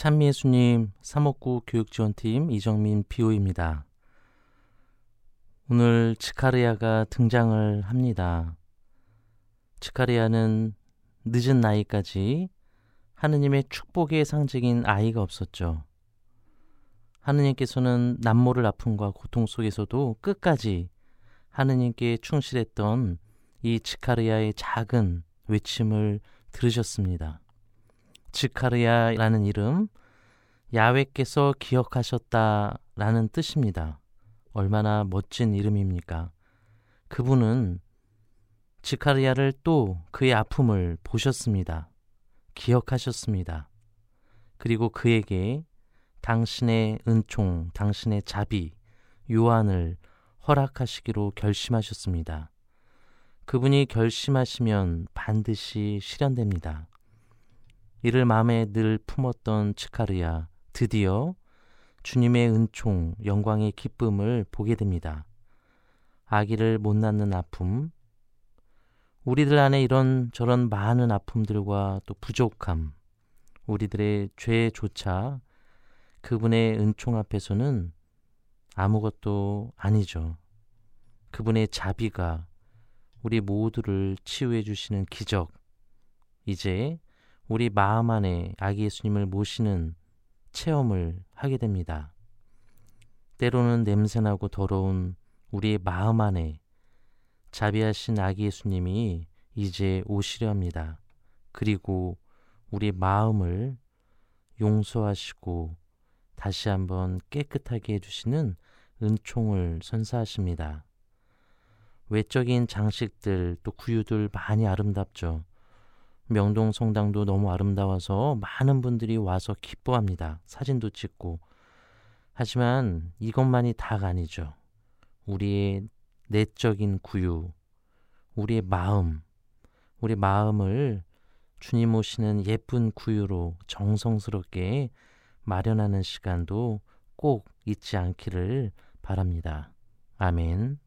찬미예수님 사목구 교육지원팀 이정민 비오입니다. 오늘 지카르야가 등장을 합니다. 지카르야는 늦은 나이까지 하느님의 축복의 상징인 아이가 없었죠. 하느님께서는 남모를 아픔과 고통 속에서도 끝까지 하느님께 충실했던 이 지카르야의 작은 외침을 들으셨습니다. 지카르야라는 이름 야외께서 기억하셨다라는 뜻입니다. 얼마나 멋진 이름입니까? 그분은 지카르야를 또 그의 아픔을 보셨습니다. 기억하셨습니다. 그리고 그에게 당신의 은총, 당신의 자비, 요한을 허락하시기로 결심하셨습니다. 그분이 결심하시면 반드시 실현됩니다. 이를 마음에 늘 품었던 츠카르야 드디어 주님의 은총, 영광의 기쁨을 보게 됩니다. 아기를 못 낳는 아픔, 우리들 안에 이런 저런 많은 아픔들과 또 부족함, 우리들의 죄조차 그분의 은총 앞에서는 아무것도 아니죠. 그분의 자비가 우리 모두를 치유해 주시는 기적. 이제 우리 마음 안에 아기 예수님을 모시는 체험을 하게 됩니다. 때로는 냄새나고 더러운 우리의 마음 안에 자비하신 아기 예수님이 이제 오시려 합니다. 그리고 우리 마음을 용서하시고 다시 한번 깨끗하게 해주시는 은총을 선사하십니다. 외적인 장식들 또 구유들 많이 아름답죠. 명동 성당도 너무 아름다워서 많은 분들이 와서 기뻐합니다. 사진도 찍고. 하지만 이것만이 다가 아니죠. 우리의 내적인 구유, 우리의 마음, 우리 마음을 주님 오시는 예쁜 구유로 정성스럽게 마련하는 시간도 꼭 잊지 않기를 바랍니다. 아멘.